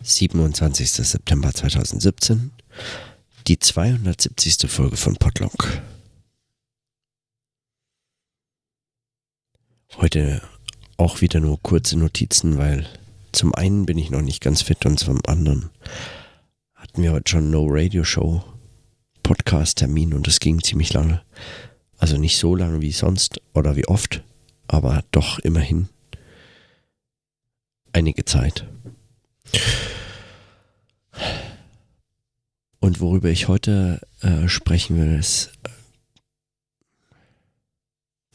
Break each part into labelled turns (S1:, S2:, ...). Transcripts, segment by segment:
S1: 27. September 2017, die 270. Folge von Podlock. Heute auch wieder nur kurze Notizen, weil zum einen bin ich noch nicht ganz fit und zum anderen hatten wir heute schon No Radio Show Podcast-Termin und das ging ziemlich lange. Also nicht so lange wie sonst oder wie oft, aber doch immerhin einige Zeit. Und worüber ich heute äh, sprechen will, ist äh,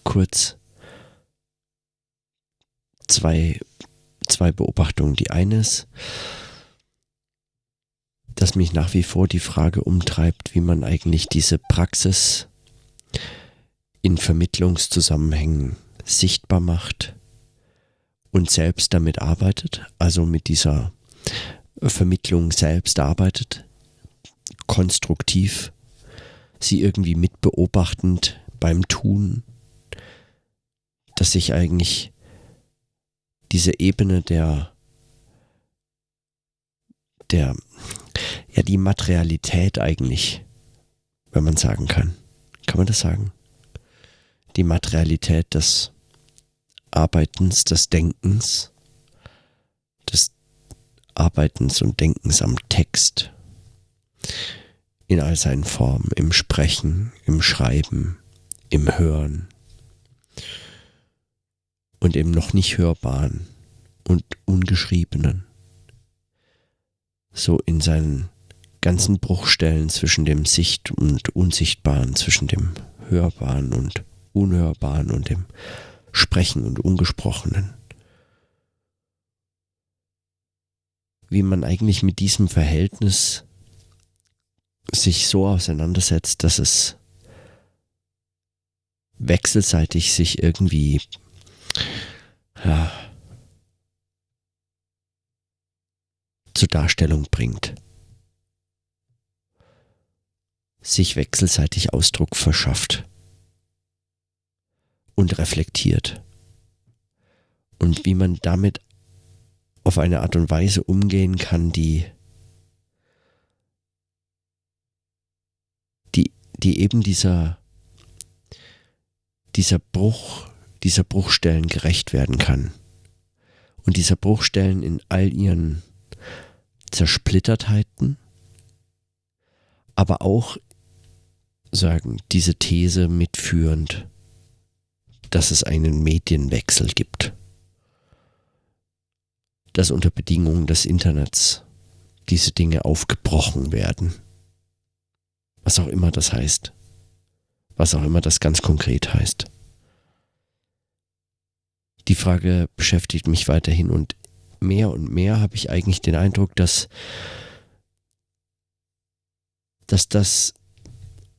S1: kurz zwei, zwei Beobachtungen. Die eine ist, dass mich nach wie vor die Frage umtreibt, wie man eigentlich diese Praxis in Vermittlungszusammenhängen sichtbar macht und selbst damit arbeitet, also mit dieser Vermittlung selbst arbeitet, konstruktiv, sie irgendwie mitbeobachtend beim Tun, dass sich eigentlich diese Ebene der der ja die Materialität eigentlich, wenn man sagen kann. Kann man das sagen? Die Materialität des Arbeitens, des Denkens, Arbeitens und Denkens am Text in all seinen Formen, im Sprechen, im Schreiben, im Hören und im noch nicht hörbaren und ungeschriebenen. So in seinen ganzen Bruchstellen zwischen dem Sicht- und Unsichtbaren, zwischen dem Hörbaren und Unhörbaren und dem Sprechen und Ungesprochenen. Wie man eigentlich mit diesem Verhältnis sich so auseinandersetzt, dass es wechselseitig sich irgendwie ja, zur Darstellung bringt sich wechselseitig Ausdruck verschafft und reflektiert. Und wie man damit auf eine Art und Weise umgehen kann, die, die, die eben dieser, dieser Bruch, dieser Bruchstellen gerecht werden kann. Und dieser Bruchstellen in all ihren Zersplittertheiten, aber auch sagen, diese These mitführend, dass es einen Medienwechsel gibt. Dass unter Bedingungen des Internets diese Dinge aufgebrochen werden. Was auch immer das heißt. Was auch immer das ganz konkret heißt. Die Frage beschäftigt mich weiterhin und mehr und mehr habe ich eigentlich den Eindruck, dass, dass das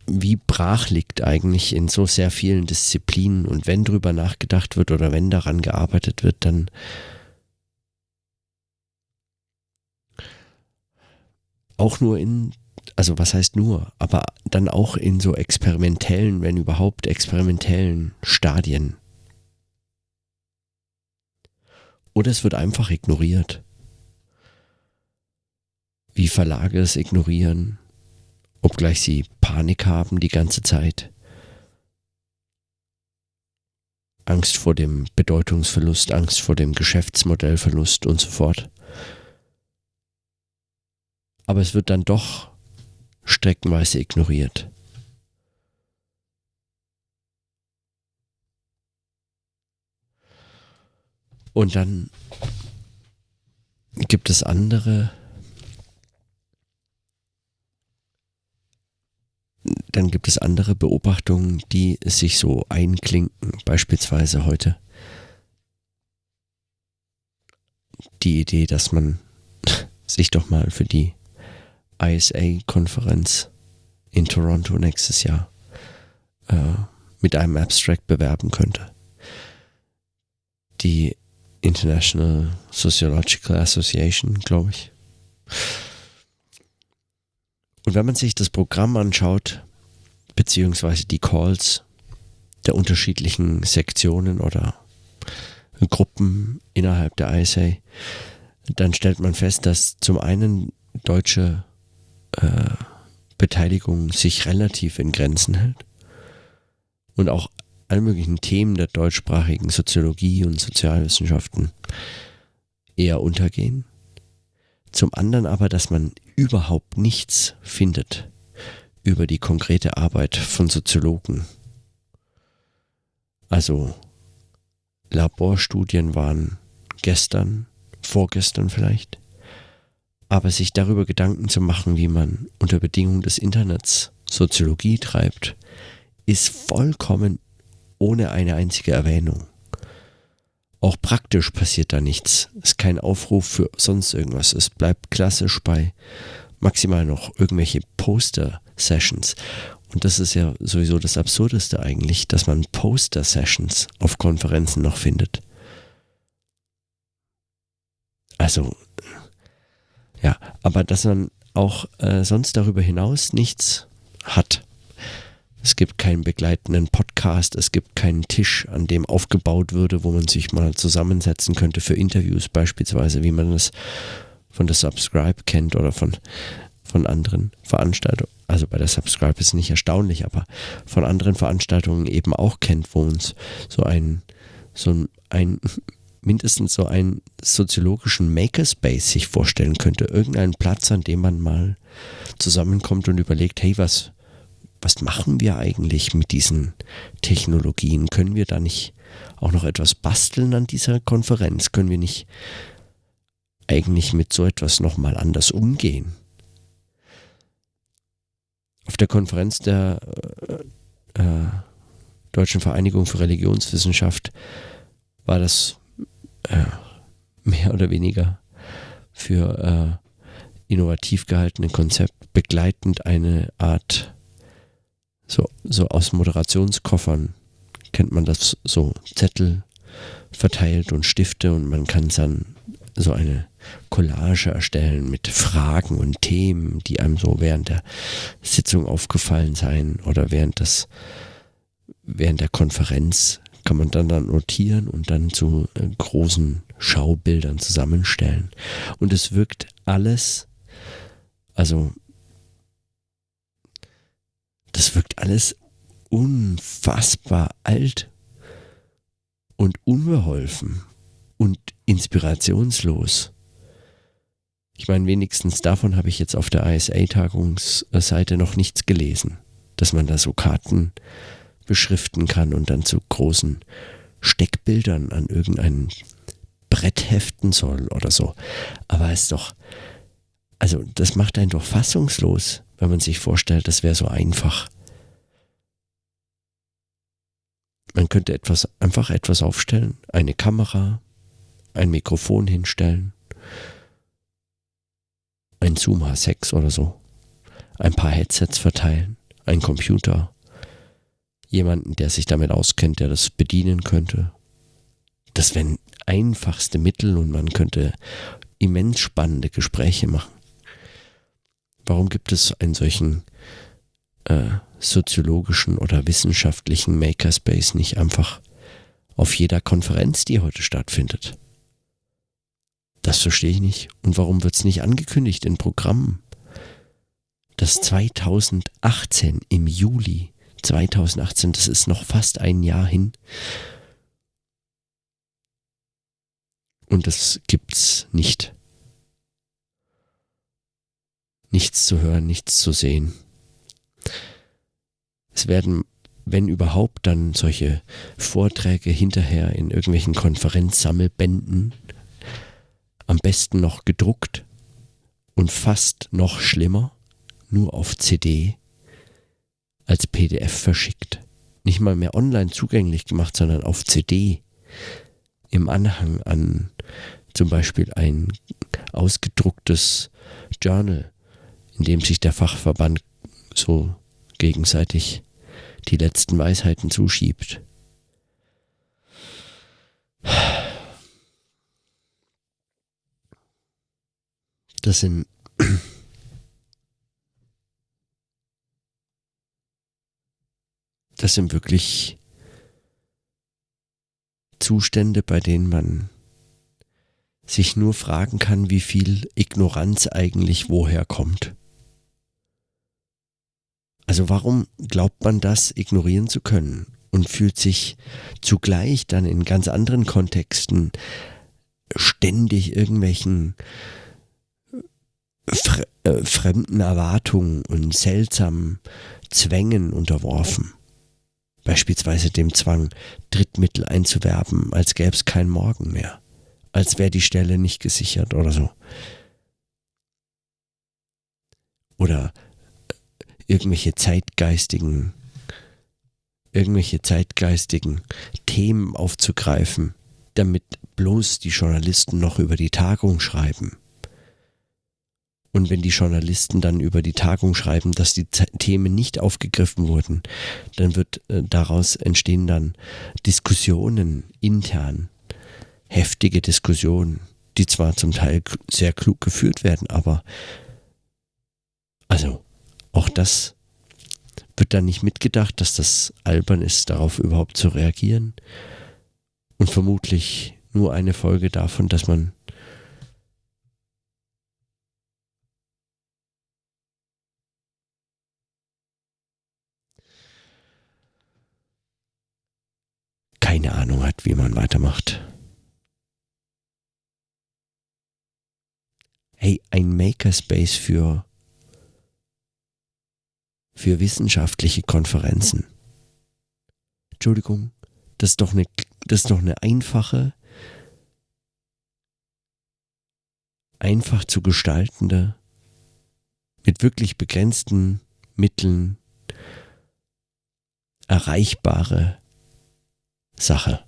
S1: wie brach liegt eigentlich in so sehr vielen Disziplinen und wenn drüber nachgedacht wird oder wenn daran gearbeitet wird, dann auch nur in, also was heißt nur, aber dann auch in so experimentellen, wenn überhaupt experimentellen Stadien. Oder es wird einfach ignoriert. Wie Verlage es ignorieren, obgleich sie Panik haben die ganze Zeit. Angst vor dem Bedeutungsverlust, Angst vor dem Geschäftsmodellverlust und so fort. Aber es wird dann doch streckenweise ignoriert. Und dann gibt es andere dann gibt es andere Beobachtungen, die sich so einklinken, beispielsweise heute. Die Idee, dass man sich doch mal für die ISA-Konferenz in Toronto nächstes Jahr äh, mit einem Abstract bewerben könnte. Die International Sociological Association, glaube ich. Und wenn man sich das Programm anschaut, beziehungsweise die Calls der unterschiedlichen Sektionen oder Gruppen innerhalb der ISA, dann stellt man fest, dass zum einen deutsche äh, Beteiligung sich relativ in Grenzen hält und auch alle möglichen Themen der deutschsprachigen Soziologie und Sozialwissenschaften eher untergehen. Zum anderen aber, dass man überhaupt nichts findet über die konkrete Arbeit von Soziologen. Also Laborstudien waren gestern, vorgestern vielleicht, aber sich darüber Gedanken zu machen, wie man unter Bedingungen des Internets Soziologie treibt, ist vollkommen ohne eine einzige Erwähnung. Auch praktisch passiert da nichts. Es ist kein Aufruf für sonst irgendwas. Es bleibt klassisch bei maximal noch irgendwelche Poster-Sessions. Und das ist ja sowieso das Absurdeste eigentlich, dass man Poster-Sessions auf Konferenzen noch findet. Also, ja, aber dass man auch äh, sonst darüber hinaus nichts hat. Es gibt keinen begleitenden Podcast, es gibt keinen Tisch, an dem aufgebaut würde, wo man sich mal zusammensetzen könnte für Interviews beispielsweise, wie man es von der Subscribe kennt oder von, von anderen Veranstaltungen. Also bei der Subscribe ist es nicht erstaunlich, aber von anderen Veranstaltungen eben auch kennt, wo uns so ein, so ein mindestens so einen soziologischen Makerspace sich vorstellen könnte. Irgendeinen Platz, an dem man mal zusammenkommt und überlegt, hey, was, was machen wir eigentlich mit diesen Technologien? Können wir da nicht auch noch etwas basteln an dieser Konferenz? Können wir nicht eigentlich mit so etwas nochmal anders umgehen? Auf der Konferenz der äh, äh, Deutschen Vereinigung für Religionswissenschaft war das äh, mehr oder weniger für äh, innovativ gehaltene Konzept begleitend eine Art so, so aus Moderationskoffern kennt man das so Zettel verteilt und Stifte und man kann dann so eine Collage erstellen mit Fragen und Themen, die einem so während der Sitzung aufgefallen seien oder während des während der Konferenz kann man dann, dann notieren und dann zu äh, großen Schaubildern zusammenstellen. Und es wirkt alles, also das wirkt alles unfassbar alt und unbeholfen und inspirationslos. Ich meine, wenigstens davon habe ich jetzt auf der ISA-Tagungsseite noch nichts gelesen, dass man da so Karten beschriften kann und dann zu großen Steckbildern an irgendein Brett heften soll oder so. Aber es ist doch, also das macht einen doch fassungslos wenn man sich vorstellt, das wäre so einfach. Man könnte etwas, einfach etwas aufstellen, eine Kamera, ein Mikrofon hinstellen, ein Zoom H6 oder so, ein paar Headsets verteilen, ein Computer, jemanden, der sich damit auskennt, der das bedienen könnte. Das wären einfachste Mittel und man könnte immens spannende Gespräche machen. Warum gibt es einen solchen äh, soziologischen oder wissenschaftlichen Makerspace nicht einfach auf jeder Konferenz, die heute stattfindet? Das verstehe ich nicht. Und warum wird es nicht angekündigt in Programmen? Das 2018 im Juli 2018, das ist noch fast ein Jahr hin. Und das gibt's nicht nichts zu hören, nichts zu sehen. Es werden, wenn überhaupt, dann solche Vorträge hinterher in irgendwelchen Konferenzsammelbänden, am besten noch gedruckt und fast noch schlimmer, nur auf CD, als PDF verschickt. Nicht mal mehr online zugänglich gemacht, sondern auf CD im Anhang an zum Beispiel ein ausgedrucktes Journal in dem sich der Fachverband so gegenseitig die letzten Weisheiten zuschiebt. Das sind das sind wirklich Zustände, bei denen man sich nur fragen kann, wie viel Ignoranz eigentlich woher kommt. Also warum glaubt man das ignorieren zu können und fühlt sich zugleich dann in ganz anderen Kontexten ständig irgendwelchen fre äh, fremden Erwartungen und seltsamen Zwängen unterworfen? Beispielsweise dem Zwang, Drittmittel einzuwerben, als gäbe es kein Morgen mehr, als wäre die Stelle nicht gesichert oder so. Oder äh, irgendwelche zeitgeistigen, irgendwelche zeitgeistigen Themen aufzugreifen, damit bloß die Journalisten noch über die Tagung schreiben. Und wenn die Journalisten dann über die Tagung schreiben, dass die Themen nicht aufgegriffen wurden, dann wird äh, daraus entstehen dann Diskussionen intern, heftige Diskussionen, die zwar zum Teil sehr klug geführt werden, aber also auch das wird dann nicht mitgedacht, dass das albern ist, darauf überhaupt zu reagieren. Und vermutlich nur eine Folge davon, dass man keine Ahnung hat, wie man weitermacht. Hey, ein Makerspace für, für wissenschaftliche Konferenzen. Entschuldigung, das ist doch eine, das ist doch eine einfache, einfach zu gestaltende, mit wirklich begrenzten Mitteln erreichbare Sache.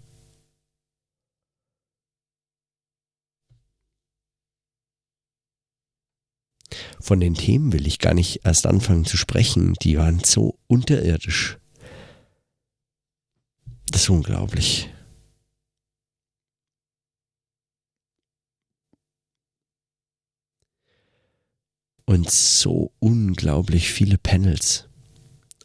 S1: Von den Themen will ich gar nicht erst anfangen zu sprechen. Die waren so unterirdisch. Das ist unglaublich. Und so unglaublich viele Panels.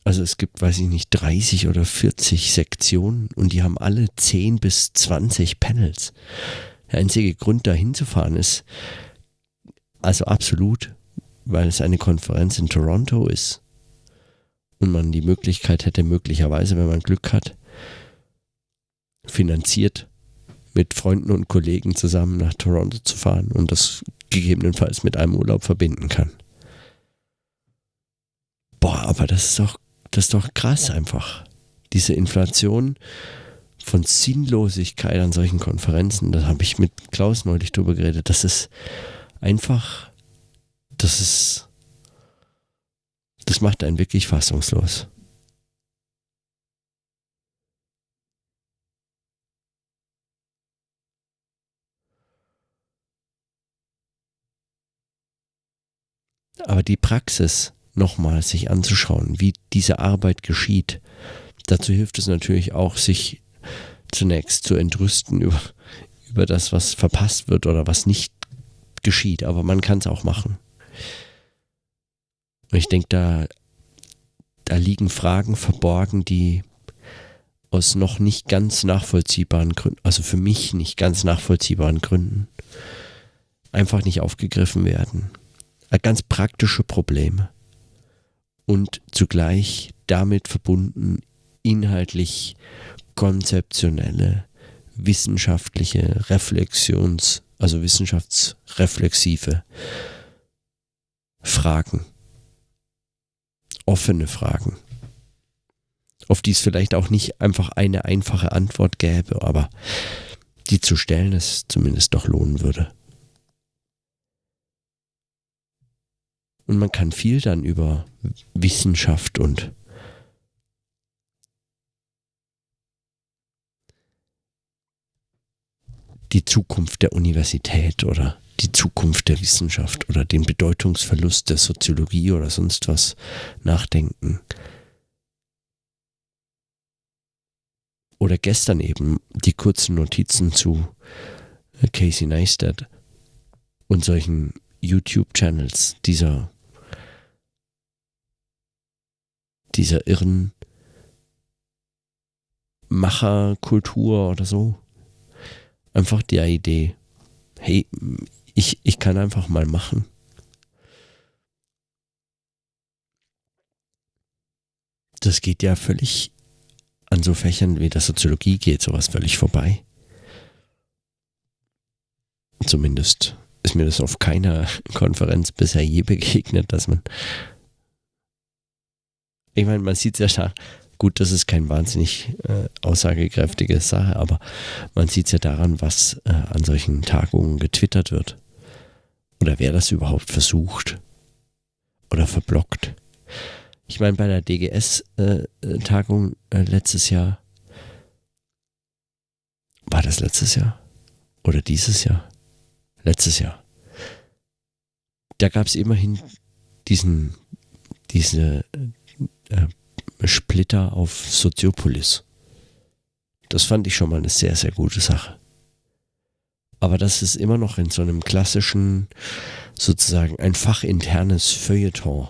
S1: Also es gibt, weiß ich nicht, 30 oder 40 Sektionen und die haben alle 10 bis 20 Panels. Der einzige Grund, da hinzufahren ist, also absolut, weil es eine Konferenz in Toronto ist und man die Möglichkeit hätte, möglicherweise, wenn man Glück hat, finanziert mit Freunden und Kollegen zusammen nach Toronto zu fahren und das gegebenenfalls mit einem Urlaub verbinden kann. Boah, aber das ist doch das ist doch krass einfach. Diese Inflation von Sinnlosigkeit an solchen Konferenzen, da habe ich mit Klaus neulich drüber geredet, das ist einfach, das ist, das macht einen wirklich fassungslos. Aber die Praxis, nochmal sich anzuschauen, wie diese Arbeit geschieht. Dazu hilft es natürlich auch, sich zunächst zu entrüsten über, über das, was verpasst wird oder was nicht geschieht. Aber man kann es auch machen. Und ich denke, da, da liegen Fragen verborgen, die aus noch nicht ganz nachvollziehbaren Gründen, also für mich nicht ganz nachvollziehbaren Gründen, einfach nicht aufgegriffen werden. Ganz praktische Probleme und zugleich damit verbunden inhaltlich konzeptionelle, wissenschaftliche Reflexions, also wissenschaftsreflexive Fragen, offene Fragen, auf die es vielleicht auch nicht einfach eine einfache Antwort gäbe, aber die zu stellen es zumindest doch lohnen würde. Und man kann viel dann über Wissenschaft und die Zukunft der Universität oder die Zukunft der Wissenschaft oder den Bedeutungsverlust der Soziologie oder sonst was nachdenken. Oder gestern eben die kurzen Notizen zu Casey Neistat und solchen YouTube-Channels dieser dieser irren Macherkultur oder so. Einfach die Idee, hey, ich, ich kann einfach mal machen. Das geht ja völlig an so Fächern wie der Soziologie geht sowas völlig vorbei. Zumindest ist mir das auf keiner Konferenz bisher je begegnet, dass man. Ich meine, man sieht es ja gut, das ist kein wahnsinnig äh, aussagekräftige Sache, aber man sieht es ja daran, was äh, an solchen Tagungen getwittert wird. Oder wer das überhaupt versucht. Oder verblockt. Ich meine, bei der DGS-Tagung äh, äh, letztes Jahr. War das letztes Jahr? Oder dieses Jahr? Letztes Jahr. Da gab es immerhin diesen, diese äh, Splitter auf Soziopolis. Das fand ich schon mal eine sehr, sehr gute Sache. Aber das ist immer noch in so einem klassischen, sozusagen ein fachinternes Feuilleton,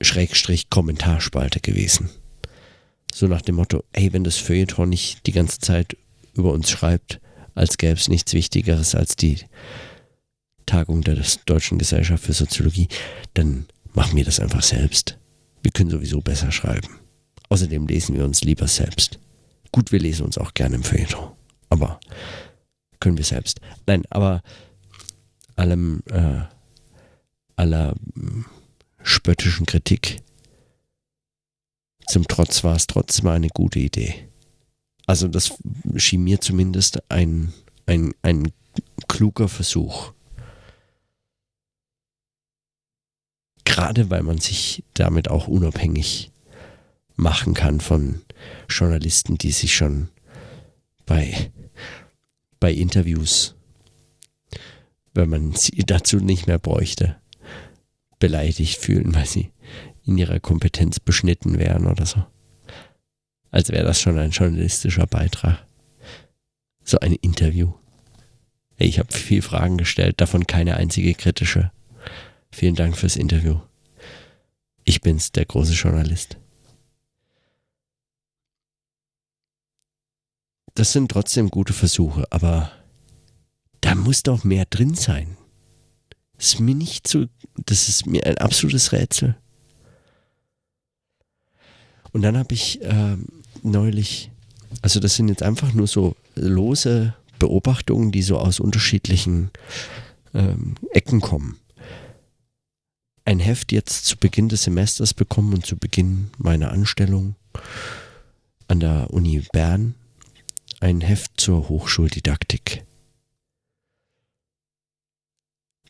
S1: Schrägstrich Kommentarspalte gewesen. So nach dem Motto, ey, wenn das Feuilleton nicht die ganze Zeit über uns schreibt, als gäbe es nichts Wichtigeres als die Tagung der Deutschen Gesellschaft für Soziologie, dann machen wir das einfach selbst. Wir können sowieso besser schreiben. Außerdem lesen wir uns lieber selbst. Gut, wir lesen uns auch gerne im Feuilleton. Aber können wir selbst. Nein, aber allem, äh, aller äh, spöttischen Kritik zum Trotz war es trotzdem eine gute Idee. Also das schien mir zumindest ein, ein, ein kluger Versuch. Gerade weil man sich damit auch unabhängig machen kann von Journalisten, die sich schon bei, bei Interviews, wenn man sie dazu nicht mehr bräuchte, beleidigt fühlen, weil sie in ihrer Kompetenz beschnitten wären oder so. Als wäre das schon ein journalistischer Beitrag. So ein Interview. Ich habe viel Fragen gestellt, davon keine einzige kritische. Vielen Dank fürs Interview. Ich bin's, der große Journalist. Das sind trotzdem gute Versuche, aber da muss doch mehr drin sein. Das ist mir nicht so, das ist mir ein absolutes Rätsel. Und dann habe ich äh, neulich, also das sind jetzt einfach nur so lose Beobachtungen, die so aus unterschiedlichen ähm, Ecken kommen ein Heft jetzt zu Beginn des Semesters bekommen und zu Beginn meiner Anstellung an der Uni Bern. Ein Heft zur Hochschuldidaktik.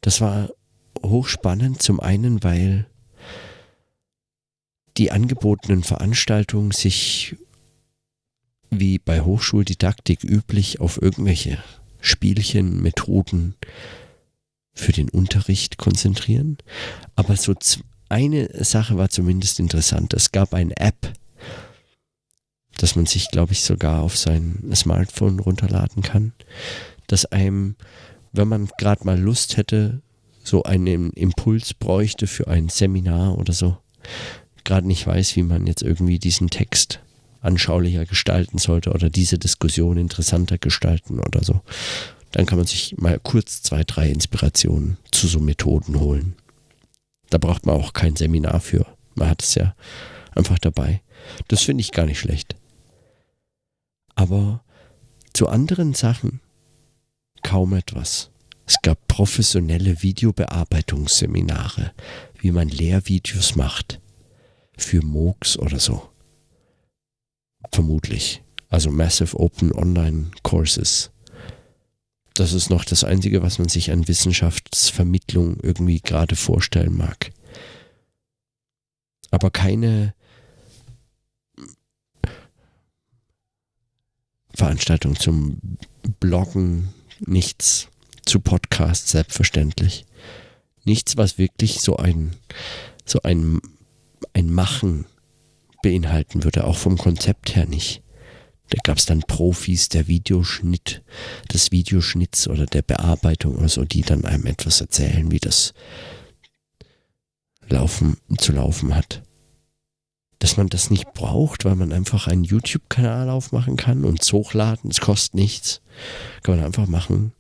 S1: Das war hochspannend, zum einen, weil die angebotenen Veranstaltungen sich wie bei Hochschuldidaktik üblich auf irgendwelche Spielchen, Methoden, für den Unterricht konzentrieren. Aber so eine Sache war zumindest interessant. Es gab eine App, dass man sich, glaube ich, sogar auf sein Smartphone runterladen kann, dass einem, wenn man gerade mal Lust hätte, so einen Impuls bräuchte für ein Seminar oder so, gerade nicht weiß, wie man jetzt irgendwie diesen Text anschaulicher gestalten sollte oder diese Diskussion interessanter gestalten oder so dann kann man sich mal kurz zwei, drei Inspirationen zu so Methoden holen. Da braucht man auch kein Seminar für. Man hat es ja einfach dabei. Das finde ich gar nicht schlecht. Aber zu anderen Sachen kaum etwas. Es gab professionelle Videobearbeitungsseminare, wie man Lehrvideos macht. Für MOOCs oder so. Vermutlich. Also Massive Open Online Courses das ist noch das Einzige, was man sich an Wissenschaftsvermittlung irgendwie gerade vorstellen mag. Aber keine Veranstaltung zum Bloggen, nichts zu Podcasts, selbstverständlich. Nichts, was wirklich so ein, so ein, ein Machen beinhalten würde, auch vom Konzept her nicht. Da gab es dann Profis der Videoschnitt, des Videoschnitts oder der Bearbeitung oder so, die dann einem etwas erzählen, wie das laufen, zu laufen hat. Dass man das nicht braucht, weil man einfach einen YouTube-Kanal aufmachen kann und es hochladen, es kostet nichts. Kann man einfach machen.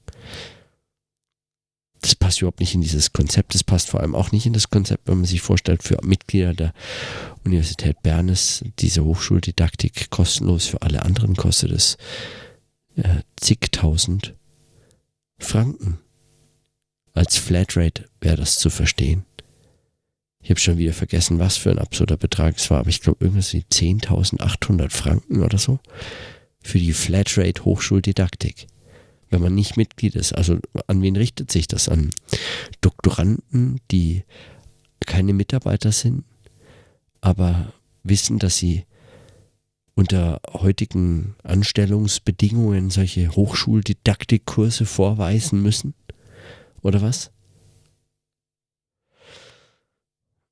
S1: Passt überhaupt nicht in dieses Konzept. Das passt vor allem auch nicht in das Konzept, wenn man sich vorstellt, für Mitglieder der Universität Bern ist diese Hochschuldidaktik kostenlos. Für alle anderen kostet es äh, zigtausend Franken. Als Flatrate wäre das zu verstehen. Ich habe schon wieder vergessen, was für ein absurder Betrag es war, aber ich glaube irgendwas wie 10.800 Franken oder so für die Flatrate Hochschuldidaktik. Wenn man nicht Mitglied ist, also an wen richtet sich das? An Doktoranden, die keine Mitarbeiter sind, aber wissen, dass sie unter heutigen Anstellungsbedingungen solche Hochschuldidaktikkurse vorweisen müssen? Oder was?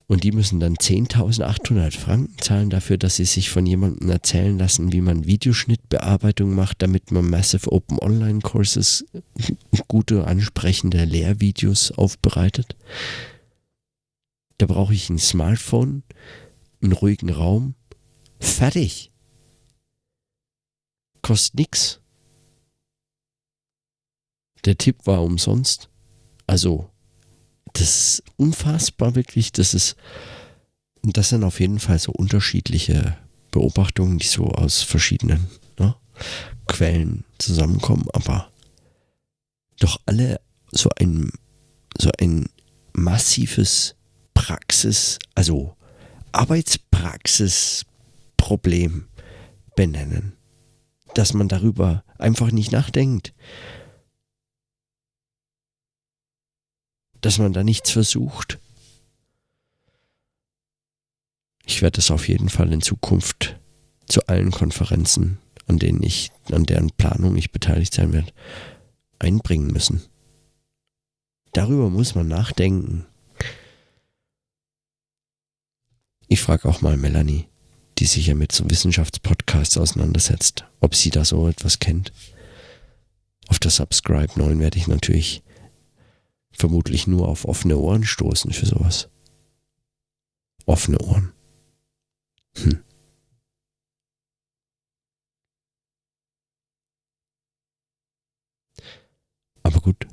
S1: Und die müssen dann 10.800 Franken zahlen dafür, dass sie sich von jemandem erzählen lassen, wie man Videoschnittbearbeitung macht, damit man Massive Open Online Courses, gute, ansprechende Lehrvideos aufbereitet. Da brauche ich ein Smartphone, einen ruhigen Raum. Fertig. Kostet nichts. Der Tipp war umsonst. Also das ist unfassbar wirklich. Das ist, das sind auf jeden Fall so unterschiedliche Beobachtungen, die so aus verschiedenen ne, Quellen zusammenkommen, aber doch alle so ein, so ein massives Praxis, also Arbeitspraxisproblem benennen. Dass man darüber einfach nicht nachdenkt. Dass man da nichts versucht. Ich werde es auf jeden Fall in Zukunft zu allen Konferenzen, an denen ich, an deren Planung ich beteiligt sein werde, einbringen müssen. Darüber muss man nachdenken. Ich frage auch mal Melanie, die sich ja mit so Wissenschaftspodcasts auseinandersetzt, ob sie da so etwas kennt. Auf der Subscribe 9 werde ich natürlich vermutlich nur auf offene Ohren stoßen für sowas. Offene Ohren. Hm. Aber gut.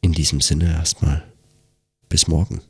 S1: In diesem Sinne erstmal. Bis morgen.